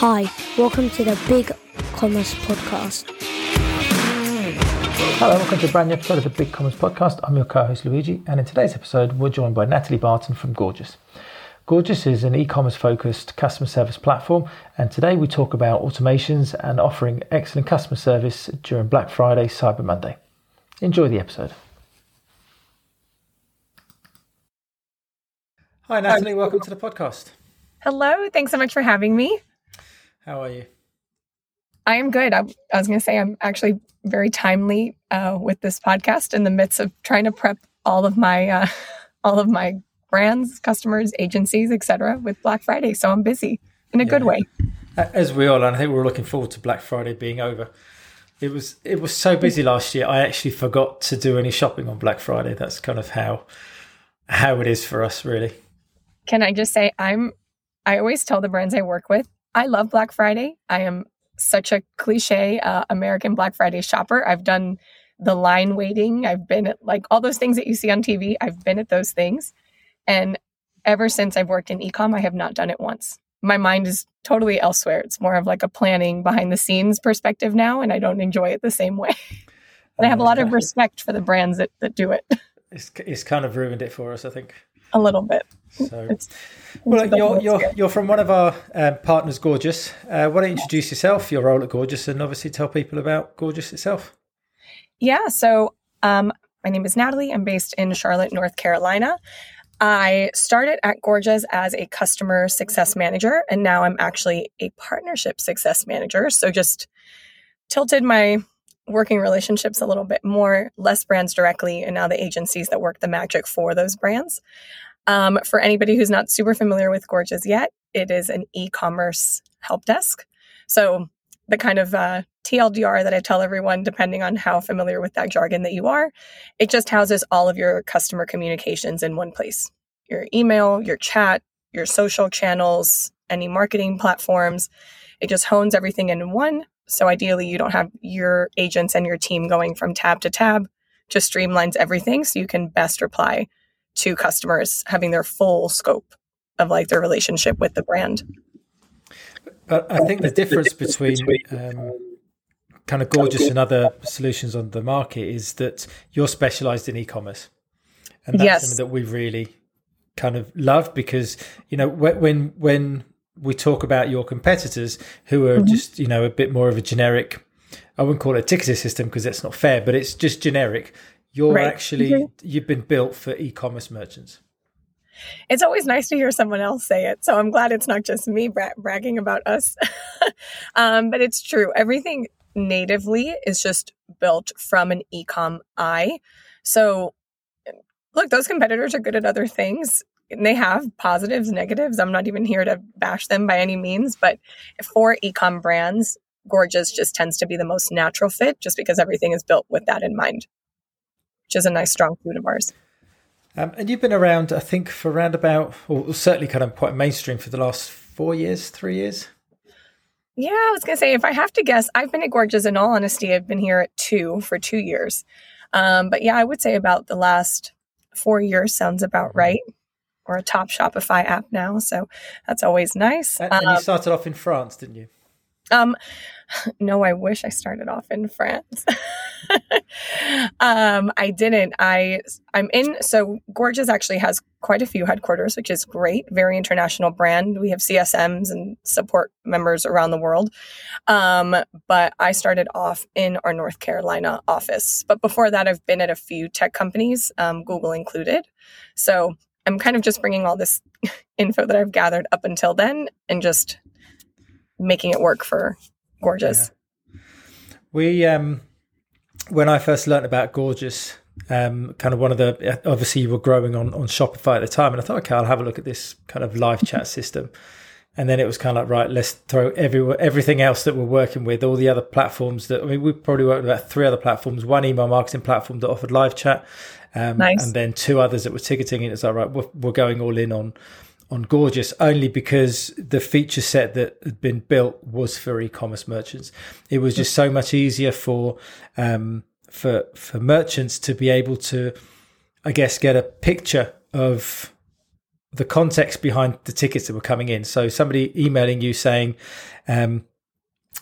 Hi, welcome to the Big Commerce Podcast. Hello, welcome to a brand new episode of the Big Commerce Podcast. I'm your co-host Luigi, and in today's episode, we're joined by Natalie Barton from Gorgias. Gorgias is an e-commerce focused customer service platform, and today we talk about automations and offering excellent customer service during Black Friday, Cyber Monday. Enjoy the episode. Hi, Natalie. Welcome to the podcast. Hello. Thanks so much for having me. How are you? I am good. I, I was going to say I'm actually very timely uh, with this podcast in the midst of trying to prep all of my uh, all of my brands, customers, agencies, etc. with Black Friday. So I'm busy in a yeah. good way. As we all, and I think we're looking forward to Black Friday being over. It was it was so busy last year. I actually forgot to do any shopping on Black Friday. That's kind of how how it is for us, really. Can I just say I'm I always tell the brands I work with, I love Black Friday. I am such a cliche uh, American Black Friday shopper. I've done the line waiting. I've been at like all those things that you see on TV. I've been at those things. And ever since I've worked in ecom, I have not done it once. My mind is totally elsewhere. It's more of like a planning behind the scenes perspective now, and I don't enjoy it the same way. but I have a lot of respect for the brands that, that do it. It's, it's kind of ruined it for us, I think. A little bit. So, well, you're you're you're from one of our um, partners, Gorgias. Uh, why don't you introduce yourself, your role at Gorgias, and obviously tell people about Gorgias itself? Yeah. So, um, my name is Natalie. I'm based in Charlotte, North Carolina. I started at Gorgias as a customer success manager, and now I'm actually a partnership success manager. So, just tilted my working relationships a little bit more, less brands directly, and now the agencies that work the magic for those brands. Um, for anybody who's not super familiar with Gorgias yet, it is an e commerce help desk. So, the kind of uh, TLDR that I tell everyone, depending on how familiar with that jargon that you are, it just houses all of your customer communications in one place your email, your chat, your social channels, any marketing platforms. It just hones everything in one. So, ideally, you don't have your agents and your team going from tab to tab, just streamlines everything so you can best reply to customers having their full scope of like their relationship with the brand. But I think the difference between um, kind of Gorgias and other solutions on the market is that you're specialized in e-commerce, and that's yes. something that we really kind of love because you know when when we talk about your competitors who are mm-hmm. just you know a bit more of a generic I wouldn't call it a ticketing system because that's not fair, but it's just generic. You're right. actually mm-hmm. you've been built for e-commerce merchants. It's always nice to hear someone else say it. So I'm glad it's not just me bra- bragging about us. um, but it's true. Everything natively is just built from an ecom eye. So look, those competitors are good at other things. And they have positives, negatives. I'm not even here to bash them by any means, but for ecom brands, Gorgias just tends to be the most natural fit just because everything is built with that in mind which is a nice strong food of ours. Um, and you've been around, I think, for around about, or certainly kind of quite mainstream for the last four years, three years. Yeah, I was going to say, if I have to guess, I've been at Gorgias in all honesty. I've been here at two for two years. Um, but yeah, I would say about the last four years sounds about mm-hmm. right. Or a top Shopify app now. So that's always nice. And, and um, you started off in France, didn't you? Um, no, I wish I started off in France. um, I didn't. I I'm in. So Gorgias actually has quite a few headquarters, which is great. Very international brand. We have CSMs and support members around the world. Um, but I started off in our North Carolina office. But before that, I've been at a few tech companies, um, Google included. So I'm kind of just bringing all this info that I've gathered up until then and just making it work for Gorgias. Yeah. We um when I first learned about Gorgias, um, kind of one of the obviously you were growing on on Shopify at the time, and I thought, okay, I'll have a look at this kind of live chat system. And then it was kind of like, right, let's throw every, everything else that we're working with, all the other platforms that, I mean, we probably worked with about three other platforms, one email marketing platform that offered live chat, um, nice. and then two others that were ticketing. And it's like, right, we're, we're going all in on, on Gorgias only because the feature set that had been built was for e-commerce merchants. It was just so much easier for um, for for merchants to be able to, I guess, get a picture of the context behind the tickets that were coming in. So somebody emailing you saying, um,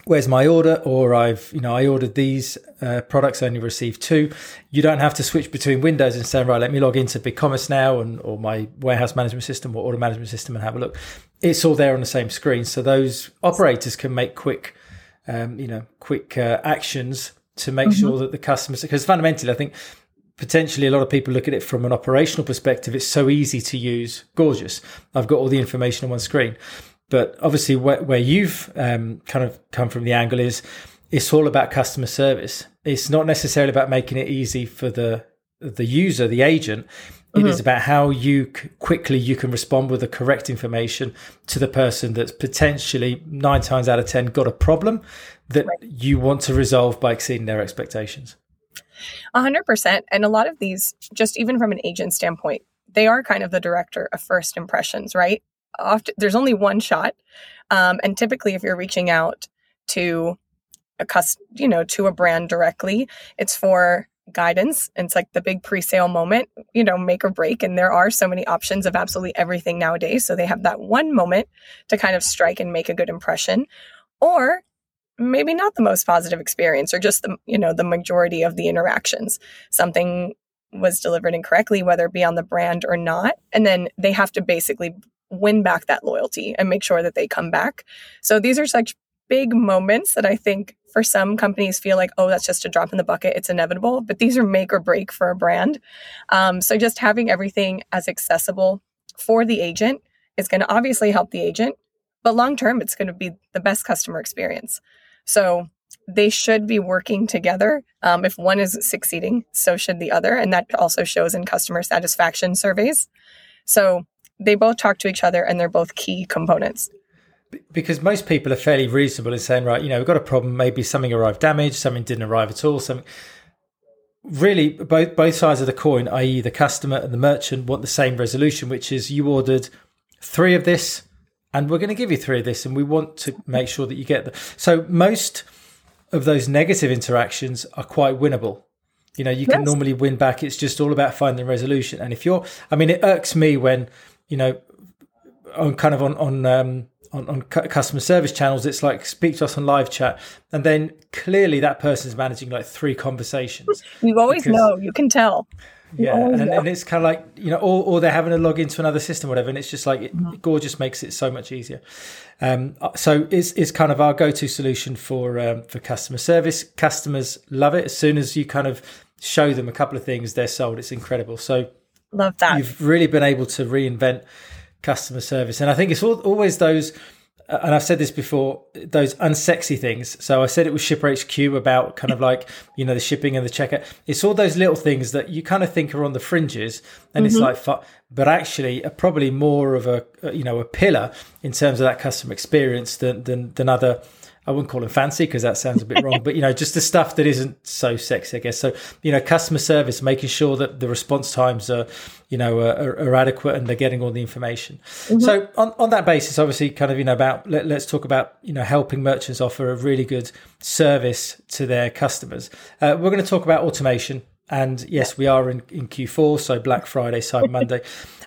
where's my order? Or i've you know i ordered these uh, products only received two. You don't have to switch between windows and say right let me log into BigCommerce now and or my warehouse management system or order management system and have a look. It's all there on the same screen. So those operators can make quick um, you know quick uh, actions to make mm-hmm. sure that the customers because fundamentally i think potentially a lot of people look at it from an operational perspective. It's so easy to use. Gorgias. I've got all the information on one screen but obviously, where, where you've um, kind of come from the angle is it's all about customer service. It's not necessarily about making it easy for the the user, the agent. It mm-hmm. is about how you c- quickly you can respond with the correct information to the person that's potentially nine times out of ten got a problem that right. you want to resolve by exceeding their expectations. A hundred percent. And a lot of these, just even from an agent standpoint, they are kind of the director of first impressions, right? Often there's only one shot um, and typically if you're reaching out to a cust- you know to a brand directly it's for guidance. It's like the big pre-sale moment you know make or break and there are so many options of absolutely everything nowadays so they have that one moment to kind of strike and make a good impression or maybe not the most positive experience or just the you know the majority of the interactions. Something was delivered incorrectly whether it be on the brand or not and then they have to basically win back that loyalty and make sure that they come back. So these are such big moments that I think for some companies feel like, oh, that's just a drop in the bucket. It's inevitable. But these are make or break for a brand. Um, so just having everything as accessible for the agent is going to obviously help the agent. But long term, it's going to be the best customer experience. So they should be working together. Um, if one is succeeding, so should the other. And that also shows in customer satisfaction surveys. So they both talk to each other and they're both key components. Because most people are fairly reasonable in saying right you know we've got a problem. Maybe something arrived damaged something didn't arrive at all something really both both sides of the coin i.e the customer and the merchant want the same resolution which is you ordered three of this and we're going to give you three of this and we want to make sure that you get them so most of those negative interactions are quite winnable. You know you can yes. normally win back. It's just all about finding resolution. And if you're i mean it irks me when you know, on kind of on on um, on, on customer service channels, it's like speak to us on live chat, and then clearly that person's managing like three conversations. You always because, know, you can tell. You yeah, and, and, it's kind of like you know, or, or they're having to log into another system, whatever, and it's just like it, mm-hmm. Gorgias makes it so much easier. Um, so it's, it's kind of our go-to solution for um, for customer service. Customers love it. As soon as you kind of show them a couple of things, they're sold. It's incredible. So Love that. You've really been able to reinvent customer service. And I think it's always those, uh, and I've said this before, those unsexy things. So I said it was Shipper HQ about kind of like, you know, the shipping and the checkout. It's all those little things that you kind of think are on the fringes and mm-hmm. it's like, but actually are probably more of a, you know, a pillar in terms of that customer experience than, than, than other I wouldn't call them fancy because that sounds a bit wrong, but you know, just the stuff that isn't so sexy, I guess. So, you know, customer service, making sure that the response times are, you know, are, are adequate and they're getting all the information. Mm-hmm. So, on, on that basis, obviously, kind of, you know, about let, us talk about, you know, helping merchants offer a really good service to their customers. Uh, we're going to talk about automation. And yes, we are in, in Q4, so Black Friday, Cyber Monday.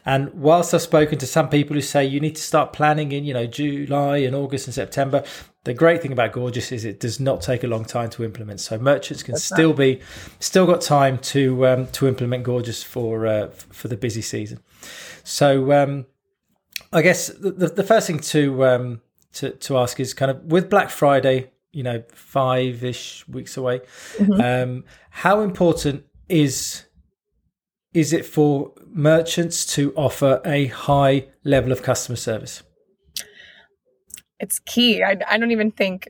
And whilst I've spoken to some people who say you need to start planning in, you know, July and August and September, the great thing about Gorgias is it does not take a long time to implement. So merchants can That's still be, still got time to um, to implement Gorgias for uh, for the busy season. So um, I guess the, the first thing to um, to to ask is kind of with Black Friday, you know, five ish weeks away. Mm-hmm. Um, how important is is it for merchants to offer a high level of customer service? It's key. I, I don't even think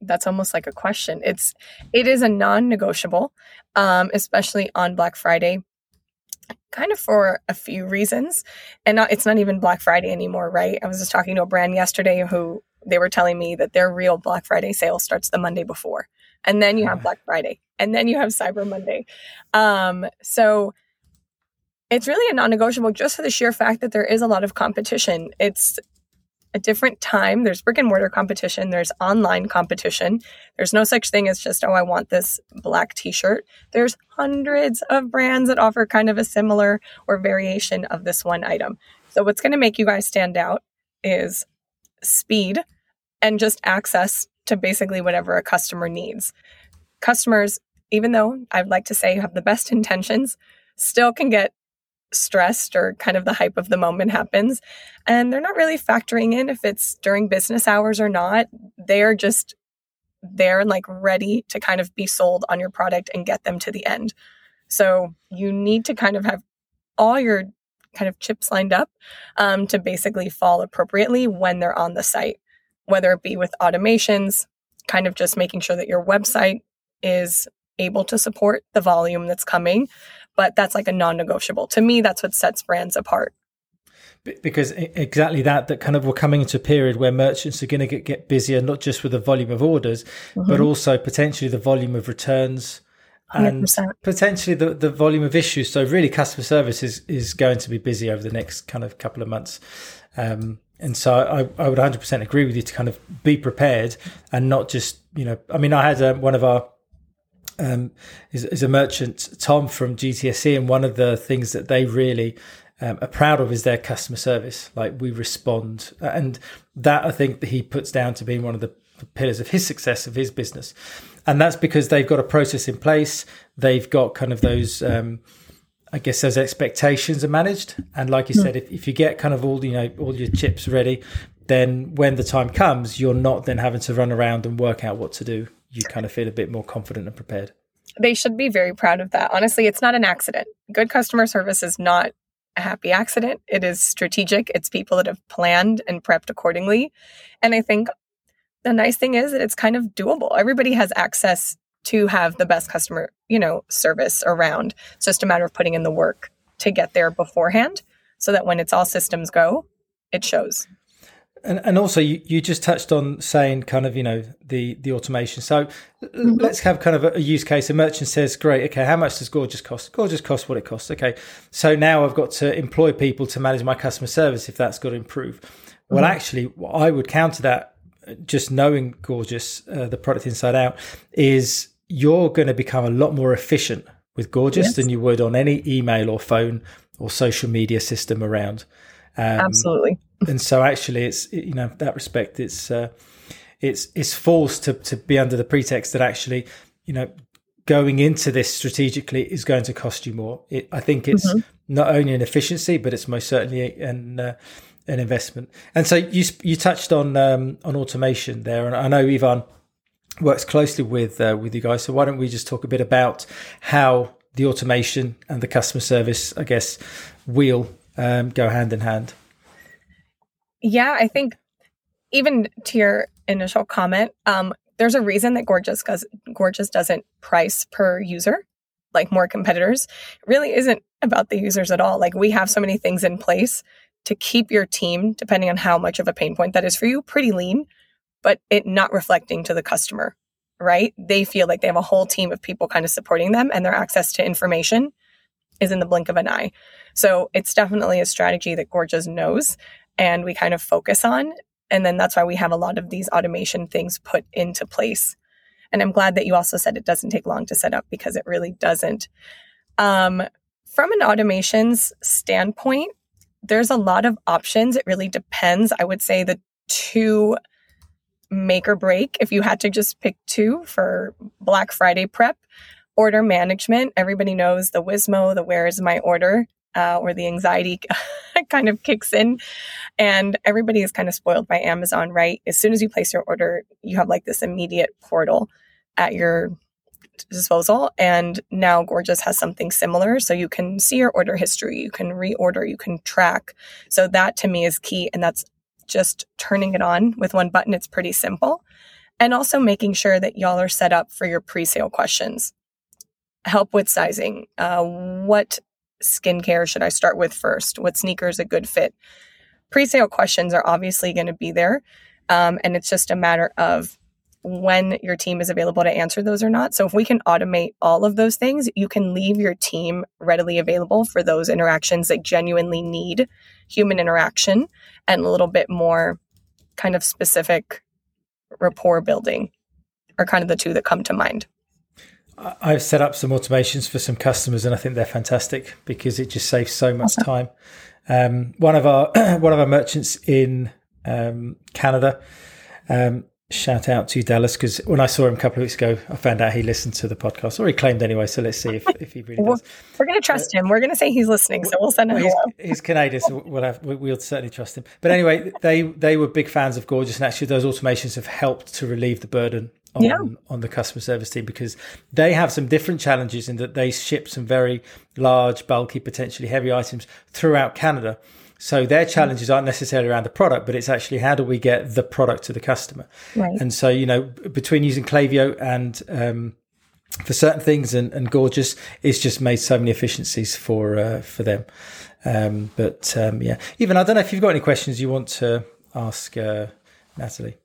that's almost like a question. It's it is a non-negotiable, um, especially on Black Friday, kind of for a few reasons. And not, it's not even Black Friday anymore, right? I was just talking to a brand yesterday who they were telling me that their real Black Friday sale starts the Monday before, and then you have Black Friday, and then you have Cyber Monday. Um, so it's really a non-negotiable just for the sheer fact that there is a lot of competition. It's a different time. There's brick and mortar competition, there's online competition. There's no such thing as just, oh, I want this black t shirt. There's hundreds of brands that offer kind of a similar or variation of this one item. So, what's going to make you guys stand out is speed and just access to basically whatever a customer needs. Customers, even though I'd like to say you have the best intentions, still can get stressed or kind of the hype of the moment happens. And they're not really factoring in if it's during business hours or not. They're just there and like ready to kind of be sold on your product and get them to the end. So you need to kind of have all your kind of chips lined up um, to basically fall appropriately when they're on the site, whether it be with automations, kind of just making sure that your website is able to support the volume that's coming. But that's like a non negotiable. To me, that's what sets brands apart because exactly that that kind of we're coming into a period where merchants are going to get, get busier not just with the volume of orders mm-hmm. but also potentially the volume of returns and 100%. potentially the, the volume of issues. So really, customer service is is going to be busy over the next kind of couple of months. Um, and so I, I would 100% agree with you to kind of be prepared and not just you know. I mean, I had um, one of our um, is, is a merchant, Tom from GTSC, and one of the things that they really um, are proud of is their customer service. Like we respond, and that I think that he puts down to being one of the pillars of his success of his business and that's because they've got a process in place. They've got kind of those, um, I guess, those expectations are managed. And like you mm. said, if, if you get kind of all you know all your chips ready, then when the time comes, you're not then having to run around and work out what to do. You kind of feel a bit more confident and prepared. They should be very proud of that. Honestly, it's not an accident. Good customer service is not a happy accident. It is strategic. It's people that have planned and prepped accordingly. And I think the nice thing is that it's kind of doable. Everybody has access to have the best customer, you know, service around. It's just a matter of putting in the work to get there beforehand so that when it's all systems go, it shows. And, and also you, you just touched on saying kind of, you know, the, the automation. So mm-hmm. let's have kind of a, a, use case. A merchant says, great. Okay. How much does Gorgias cost? Gorgias costs what it costs. Okay. So now I've got to employ people to manage my customer service if that's got to improve. Well, mm-hmm. actually, I would counter that just knowing Gorgias, uh, the product inside out, is you're going to become a lot more efficient with Gorgias yes. than you would on any email or phone or social media system around. Um, Absolutely. And so, actually, it's you know that respect, it's uh, it's it's false to to be under the pretext that actually, you know, going into this strategically is going to cost you more. It, I think it's mm-hmm. not only an efficiency, but it's most certainly an uh, an investment. And so you you touched on um, on automation there, and I know Ivan works closely with uh, with you guys. So why don't we just talk a bit about how the automation and the customer service, I guess, wheel um, go hand in hand? Yeah, I think even to your initial comment, um, there's a reason that Gorgias does, Gorgias doesn't price per user like more competitors. It really isn't about the users at all. Like we have so many things in place to keep your team, depending on how much of a pain point that is for you, pretty lean, but it not reflecting to the customer, right? They feel like they have a whole team of people kind of supporting them and their access to information is in the blink of an eye. So it's definitely a strategy that Gorgias knows and we kind of focus on. And then that's why we have a lot of these automation things put into place. And I'm glad that you also said it doesn't take long to set up because it really doesn't. Um, from an automations standpoint, there's a lot of options. It really depends. I would say the two make or break, if you had to just pick two for Black Friday prep, order management. Everybody knows the Wismo, the where is my order, uh, or the anxiety kind of kicks in. And everybody is kind of spoiled by Amazon, right? As soon as you place your order, you have like this immediate portal at your disposal. And now Gorgias has something similar. So you can see your order history, you can reorder, you can track. So that to me is key. And that's just turning it on with one button. It's pretty simple. And also making sure that y'all are set up for your pre sale questions. Help with sizing. Uh, what skincare should I start with first? What sneakers a good fit? Pre sale questions are obviously going to be there. Um, and it's just a matter of when your team is available to answer those or not. So if we can automate all of those things, you can leave your team readily available for those interactions that genuinely need human interaction and a little bit more kind of specific rapport building are kind of the two that come to mind. I've set up some automations for some customers and I think they're fantastic because it just saves so much time. Um, one of our one of our merchants in um, Canada. Um, shout out to Dallas because when I saw him a couple of weeks ago, I found out he listened to the podcast, or he claimed anyway. So let's see if, if he really does. We're going to trust him. We're going to say he's listening, so we'll send him. He's, he's, Canadian, so we'll have we'll certainly trust him. But anyway, they they were big fans of Gorgias, and actually those automations have helped to relieve the burden on, yeah. on the customer service team because they have some different challenges in that they ship some very large, bulky, potentially heavy items throughout Canada. So their challenges aren't necessarily around the product, but it's actually how do we get the product to the customer? Right. And so, you know, between using Klaviyo and um, for certain things and, and Gorgias, it's just made so many efficiencies for uh, for them. Um, but um, yeah, even I don't know if you've got any questions you want to ask uh, Natalie.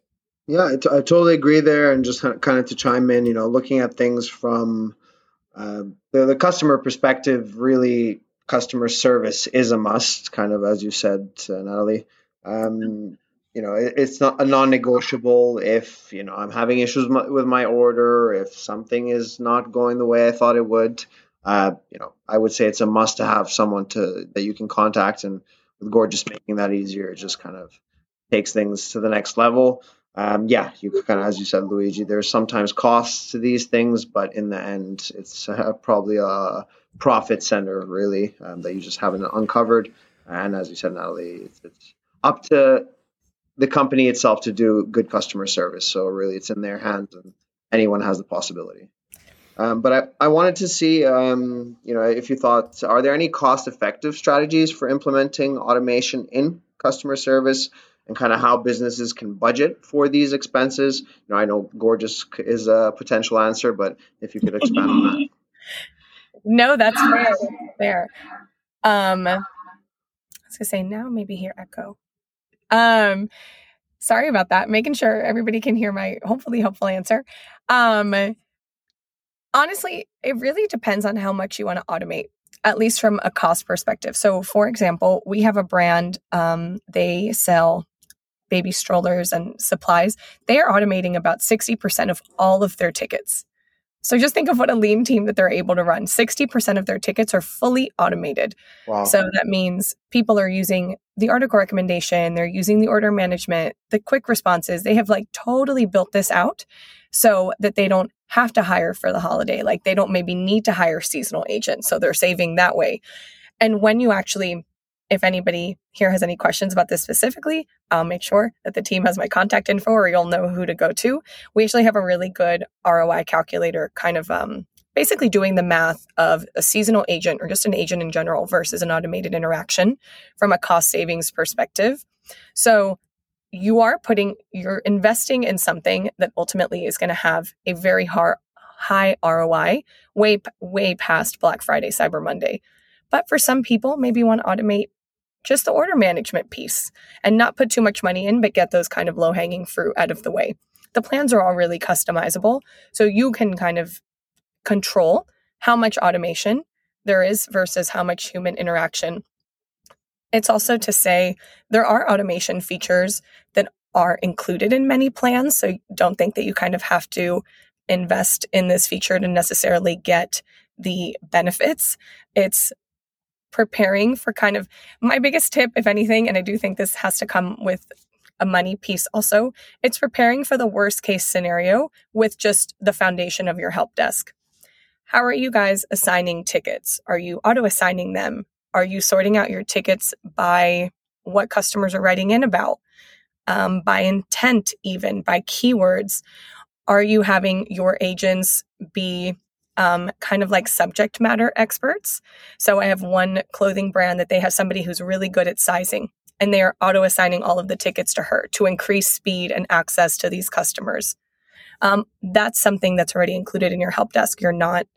Yeah, I, t- I totally agree there. And just kind of to chime in, you know, looking at things from uh, the, the customer perspective, really, customer service is a must, kind of as you said, uh, Natalie. Um, you know, it, it's not a non-negotiable. If you know I'm having issues my, with my order, if something is not going the way I thought it would, uh, you know, I would say it's a must to have someone to that you can contact. And with Gorgias making that easier, it just kind of takes things to the next level um, yeah, you kind of, as you said, Luigi, there's sometimes costs to these things, but in the end, it's uh, probably a profit center, really, um, that you just haven't uncovered. And as you said, Natalie, it's, it's, up to the company itself to do good customer service. So really, it's in their hands, and anyone has the possibility. Um, but I, I wanted to see, um, you know, if you thought, are there any cost-effective strategies for implementing automation in customer service? And kind of how businesses can budget for these expenses. You know, I know Gorgias is a potential answer, but if you could expand on that. No, that's fair. Fair. Um, I was gonna say now maybe hear echo. Um, sorry about that. Making sure everybody can hear my hopefully helpful answer. Um, honestly, it really depends on how much you want to automate at least from a cost perspective. So, for example, we have a brand, um, they sell baby strollers and supplies, they are automating about 60% of all of their tickets. So just think of what a lean team that they're able to run. 60% of their tickets are fully automated. Wow. So that means people are using the article recommendation, they're using the order management, the quick responses. They have like totally built this out so that they don't have to hire for the holiday. Like they don't maybe need to hire seasonal agents. So they're saving that way. And when you actually if anybody here has any questions about this specifically, I'll make sure that the team has my contact info or you'll know who to go to. We actually have a really good ROI calculator, kind of um, basically doing the math of a seasonal agent or just an agent in general versus an automated interaction from a cost savings perspective. So you are putting, you're investing in something that ultimately is going to have a very hard, high ROI way, way past Black Friday, Cyber Monday. But for some people, maybe you want to automate just the order management piece and not put too much money in, but get those kind of low hanging fruit out of the way. The plans are all really customizable. So you can kind of control how much automation there is versus how much human interaction. It's also to say there are automation features that are included in many plans. So don't think that you kind of have to invest in this feature to necessarily get the benefits. It's preparing for kind of my biggest tip, if anything, and I do think this has to come with a money piece also, it's preparing for the worst case scenario with just the foundation of your help desk. How are you guys assigning tickets? Are you auto assigning them? Are you sorting out your tickets by what customers are writing in about? Um, by intent, even by keywords? Are you having your agents be um, kind of like subject matter experts. So I have one clothing brand that they have somebody who's really good at sizing and they are auto assigning all of the tickets to her to increase speed and access to these customers. Um, that's something that's already included in your help desk. You're not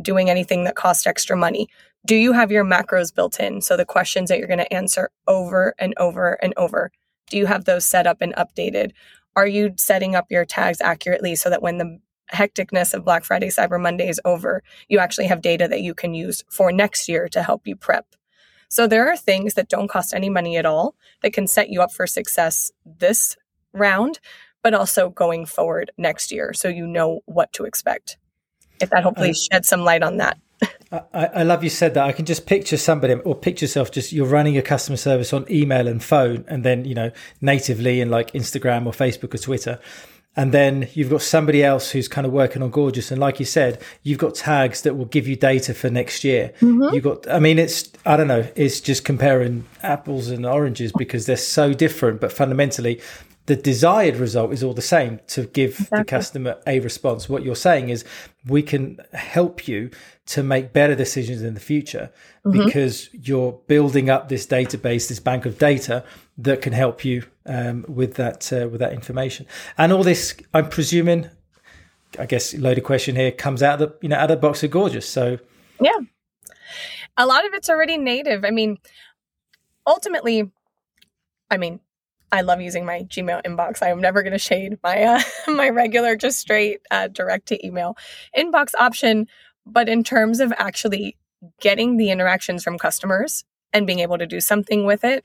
doing anything that costs extra money. Do you have your macros built in? So the questions that you're going to answer over and over and over, do you have those set up and updated? Are you setting up your tags accurately so that when the hecticness of Black Friday, Cyber Monday is over, you actually have data that you can use for next year to help you prep. So there are things that don't cost any money at all that can set you up for success this round, but also going forward next year so you know what to expect. if that hopefully um, sheds some light on that. I, I, love you said that. I can just picture somebody or picture yourself just you're running a customer service on email and phone and then, you know, natively in like Instagram or Facebook or Twitter. And then you've got somebody else who's kind of working on Gorgias. And like you said, you've got tags that will give you data for next year. Mm-hmm. You've got, I mean, it's, I don't know, it's just comparing apples and oranges because they're so different. But fundamentally, the desired result is all the same to give exactly. the customer a response. What you're saying is we can help you to make better decisions in the future mm-hmm. because you're building up this database, this bank of data that can help you um, with that uh, with that information. And all this, I'm presuming, I guess, loaded question here comes out of the you know out of the box of Gorgias. So yeah, a lot of it's already native. I mean, ultimately, I mean, I love using my Gmail inbox. I am never going to shade my uh, my regular, just straight uh, direct to email inbox option. But in terms of actually getting the interactions from customers and being able to do something with it,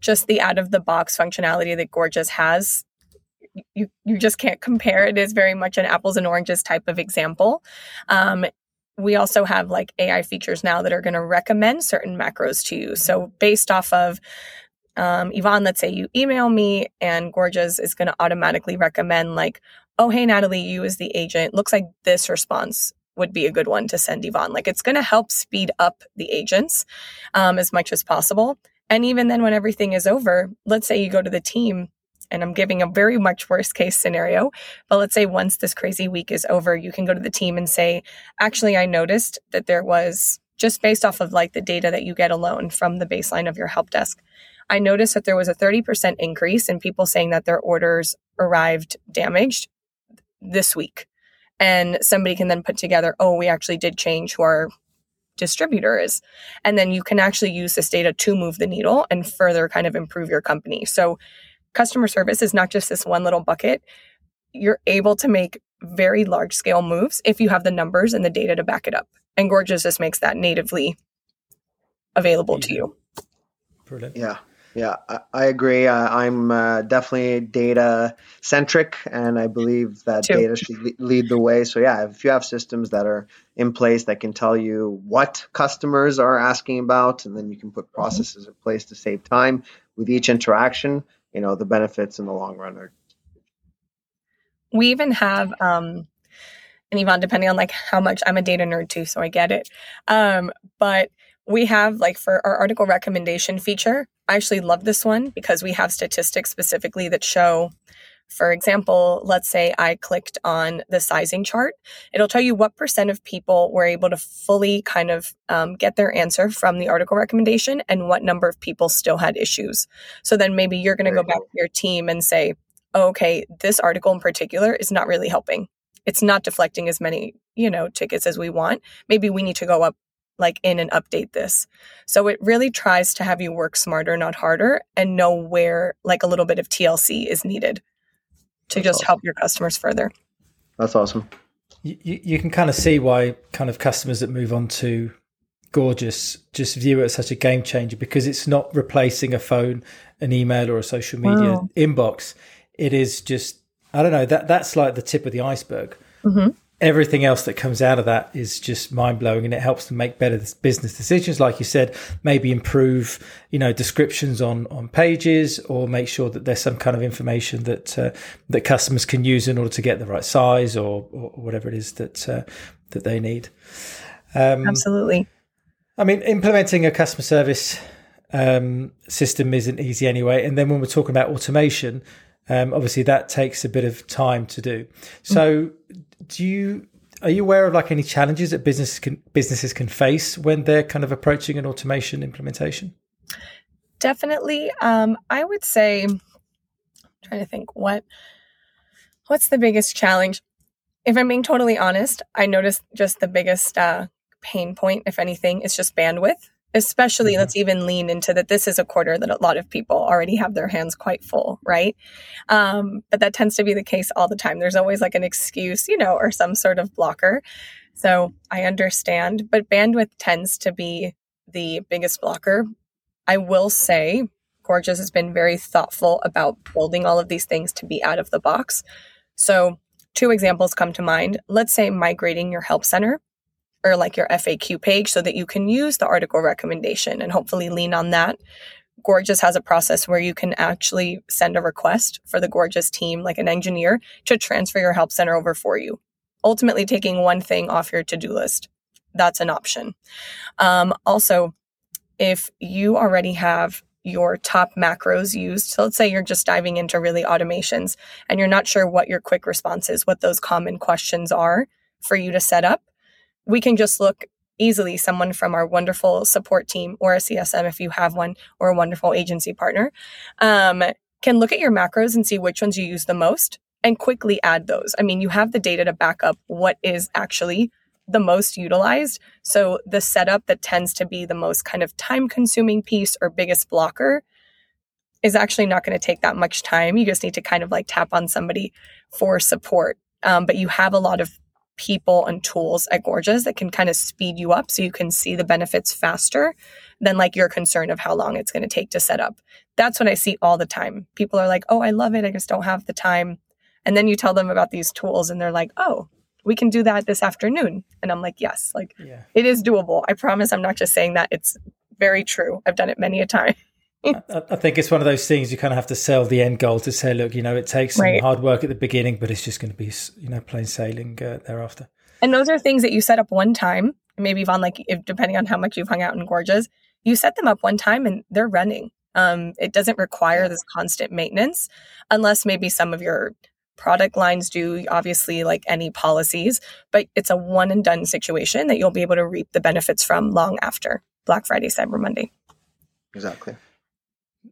just the out of the box functionality that Gorgias has, you you just can't compare. It is very much an apples and oranges type of example. Um, we also have like AI features now that are going to recommend certain macros to you. So based off of um, Yvonne, let's say you email me and Gorgias is going to automatically recommend like, oh, hey, Natalie, you as the agent, looks like this response would be a good one to send Yvonne. Like it's going to help speed up the agents um, as much as possible. And even then, when everything is over, let's say you go to the team, and I'm giving a very much worst case scenario, but let's say once this crazy week is over, you can go to the team and say, actually, I noticed that there was just based off of like the data that you get alone from the baseline of your help desk. I noticed that there was a 30% increase in people saying that their orders arrived damaged this week. And somebody can then put together, oh, we actually did change who our distributor is. And then you can actually use this data to move the needle and further kind of improve your company. So customer service is not just this one little bucket. You're able to make very large scale moves if you have the numbers and the data to back it up. And Gorgias just makes that natively available to you. Brilliant. Yeah. Yeah, I, I agree. Uh, I'm uh, definitely data centric, and I believe that Too. data should le- lead the way. So, yeah, if you have systems that are in place that can tell you what customers are asking about, and then you can put mm-hmm. processes in place to save time with each interaction, you know, the benefits in the long run are. We even have, um, and Yvonne, depending on like how much I'm a data nerd too, so I get it. Um, but we have like for our article recommendation feature i actually love this one because we have statistics specifically that show for example let's say i clicked on the sizing chart it'll tell you what percent of people were able to fully kind of um, get their answer from the article recommendation and what number of people still had issues. So then maybe you're going to go back to your team and say oh, okay this article in particular is not really helping. It's not deflecting as many you know tickets as we want. Maybe we need to go up like in and update this. So it really tries to have you work smarter, not harder, and know where like a little bit of TLC is needed to That's just awesome. help your customers further. That's awesome. You, you can kind of see why kind of customers that move on to Gorgias just view it as such a game changer because it's not replacing a phone, an email, or a social media wow. inbox. It is just I don't know that that's like the tip of the iceberg. Mm-hmm everything else that comes out of that is just mind blowing and it helps them make better business decisions. Like you said maybe improve you know descriptions on on pages or make sure that there's some kind of information that uh, that customers can use in order to get the right size or, or whatever it is that uh, that they need. Um, absolutely. I mean implementing a customer service um, system isn't easy anyway and then when we're talking about automation um, obviously that takes a bit of time to do so do you are you aware of like any challenges that businesses can businesses can face when they're kind of approaching an automation implementation? Definitely. Um, I would say, I'm trying to think what what's the biggest challenge. If I'm being totally honest, I noticed just the biggest uh, pain point, if anything, is just bandwidth especially mm-hmm. let's even lean into that this is a quarter that a lot of people already have their hands quite full right? Um, but that tends to be the case all the time. There's always like an excuse you know or some sort of blocker. So i understand but bandwidth tends to be the biggest blocker. I will say Gorgias has been very thoughtful about building all of these things to be out of the box. So two examples come to mind. Let's say migrating your help center or like your FAQ page so that you can use the article recommendation and hopefully lean on that. Gorgias has a process where you can actually send a request for the Gorgias team, like an engineer, to transfer your help center over for you. Ultimately, taking one thing off your to do list. That's an option. Um, also, if you already have your top macros used. So let's say you're just diving into really automations and you're not sure what your quick response is, what those common questions are for you to set up. We can just look easily someone from our wonderful support team or a CSM if you have one or a wonderful agency partner um, can look at your macros and see which ones you use the most and quickly add those. I mean, you have the data to back up what is actually the most utilized. So the setup that tends to be the most kind of time consuming piece or biggest blocker is actually not going to take that much time. You just need to kind of like tap on somebody for support. Um, but you have a lot of people and tools at Gorgias that can kind of speed you up so you can see the benefits faster than like your concern of how long it's going to take to set up. That's what I see all the time. People are like, oh, I love it. I just don't have the time. And then you tell them about these tools and they're like, oh, we can do that this afternoon. And I'm like, yes, like yeah. it is doable. I promise I'm not just saying that. It's very true. I've done it many a time. I, I, think it's one of those things you kind of have to sell the end goal to say, look, you know, it takes some right. hard work at the beginning, but it's just going to be, you know, plain sailing uh, thereafter. And those are things that you set up one time, maybe on like, if, depending on how much you've hung out in Gorgias, you set them up one time and they're running. Um, it doesn't require this constant maintenance unless maybe some of your product lines do, obviously, like any policies, but it's a one and done situation that you'll be able to reap the benefits from long after Black Friday, Cyber Monday. Exactly.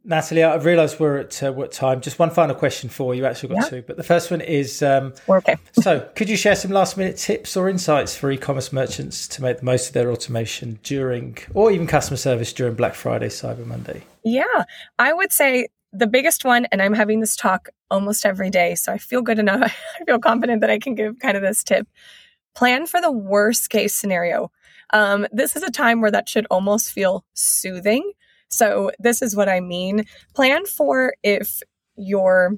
Natalie, I've realised we're at uh, what time. Just one final question for you. Actually, got yeah. two, but the first one is: um, we're okay. so, could you share some last-minute tips or insights for e-commerce merchants to make the most of their automation during, or even customer service during Black Friday, Cyber Monday? Yeah, I would say the biggest one, and I'm having this talk almost every day, so I feel good enough. I feel confident that I can give kind of this tip. Plan for the worst case scenario. Um, this is a time where that should almost feel soothing. So, this is what I mean. Plan for if your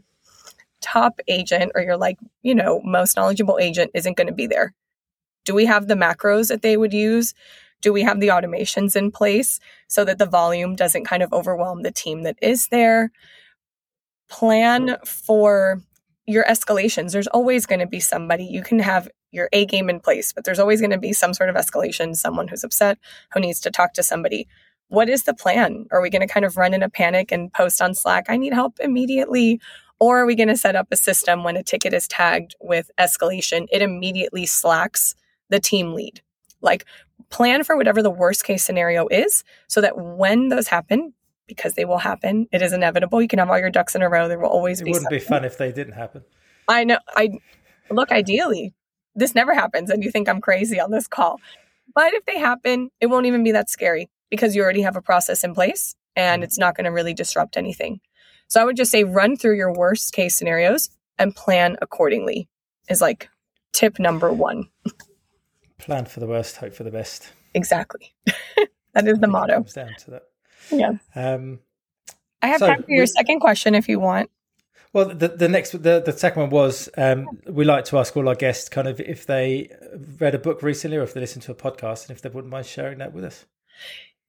top agent or your, like, you know, most knowledgeable agent isn't going to be there. Do we have the macros that they would use? do we have the automations in place so that the volume doesn't kind of overwhelm the team that is there? Plan for your escalations. There's always going to be somebody. You can have your A game in place, but there's always going to be some sort of escalation, someone who's upset, who needs to talk to somebody. What is the plan? Are we going to kind of run in a panic and post on Slack, I need help immediately? Or are we going to set up a system when a ticket is tagged with escalation, it immediately slacks the team lead? Like plan for whatever the worst case scenario is so that when those happen, because they will happen, it is inevitable. You can have all your ducks in a row. There will always it be. It wouldn't something. be fun if they didn't happen. I know. I look ideally, this never happens, and you think I'm crazy on this call. But if they happen, it won't even be that scary because you already have a process in place and it's not going to really disrupt anything. So I would just say run through your worst case scenarios and plan accordingly is like tip number one. Plan for the worst, hope for the best. Exactly. that is the motto. comes down to that. Yeah. Um, I have so time for your we, second question if you want. Well, the the next the the second one was um, we like to ask all our guests kind of if they read a book recently or if they listened to a podcast and if they wouldn't mind sharing that with us.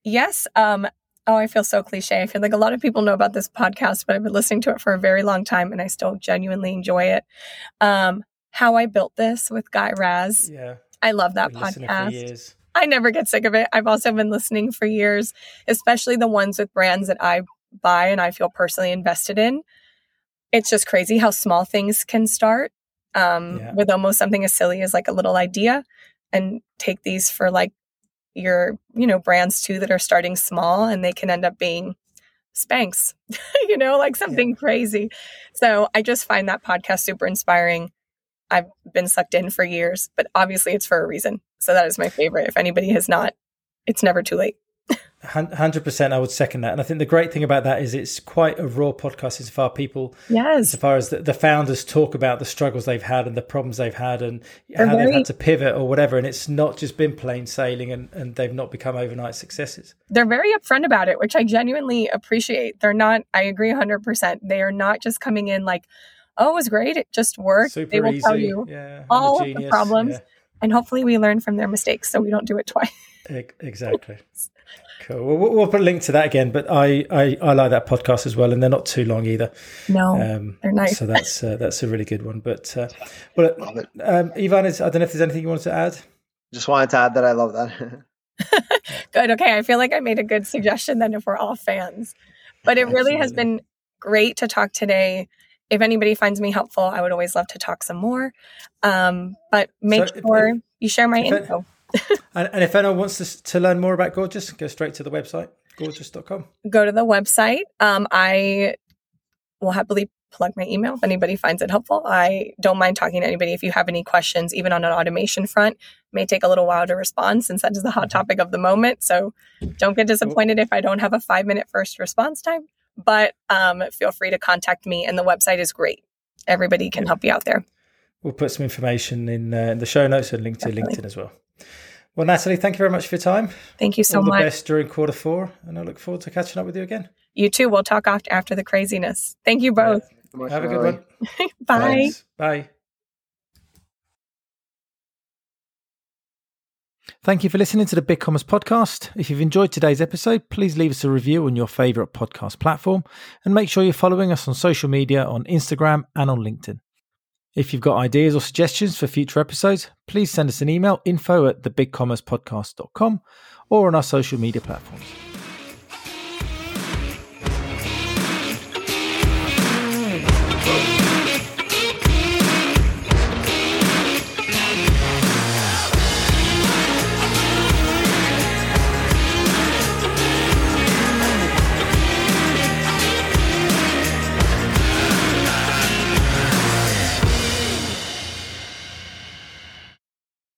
Yes. Um, oh, I feel so cliche. I feel like a lot of people know about this podcast, but I've been listening to it for a very long time and I still genuinely enjoy it. Um, How I Built This with Guy Raz. Yeah. I love that podcast. I never get sick of it. I've also been listening for years, especially the ones with brands that I buy and I feel personally invested in. It's just crazy how small things can start um, yeah. with almost something as silly as like a little idea and take these for like your, you know, brands too that are starting small and they can end up being Spanx, you know, like something yeah. crazy. So I just find that podcast super inspiring. I've been sucked in for years, but obviously it's for a reason. So that is my favorite. If anybody has not, it's never too late. Hundred percent, I would second that. And I think the great thing about that is it's quite a raw podcast as far people, yes, as far as the, the founders talk about the struggles they've had and the problems they've had and They're how very, they've had to pivot or whatever. And it's not just been plain sailing and, and they've not become overnight successes. They're very upfront about it, which I genuinely appreciate. They're not. I agree, hundred percent. They are not just coming in like oh, it was great. It just worked. Super they will easy. tell you yeah, all of the problems. Yeah. And hopefully we learn from their mistakes so we don't do it twice. Exactly. Cool. Well, we'll we'll put a link to that again, but I, I, I like that podcast as well, and they're not too long either. No, Um, they're nice. So that's uh, that's a really good one. But uh, well, um, Ivan, is, I don't know if there's anything you wanted to add. Just wanted to add that I love that. good. Okay. I feel like I made a good suggestion then if we're all fans. But it really has been great to talk today. If anybody finds me helpful, I would always love to talk some more. Um, but make So if- sure you share my if info. And, and if anyone wants to, to learn more about Gorgias, go straight to the website, gorgias.com. Go to the website. Um, I will happily plug my email if anybody finds it helpful. I don't mind talking to anybody if you have any questions, even on an automation front. May take a little while to respond since that is the hot Mm-hmm. topic of the moment. So don't get disappointed if I don't have a five minute first response time. But um, feel free to contact me, and the website is great. Everybody can help you out there. We'll put some information in, uh, in the show notes and link to Definitely. LinkedIn as well. Well, Natalie, thank you very much for your time. Thank you so much. All the much. best during quarter four, and I look forward to catching up with you again. You too. We'll talk after, after the craziness. Thank you both. Have a good one. Bye. Thanks. Bye. Thank you for listening to the Big Commerce Podcast. If you've enjoyed today's episode, please leave us a review on your favorite podcast platform and make sure you're following us on social media on Instagram and on LinkedIn. If you've got ideas or suggestions for future episodes, please send us an email info at thebigcommercepodcast.com or on our social media platforms.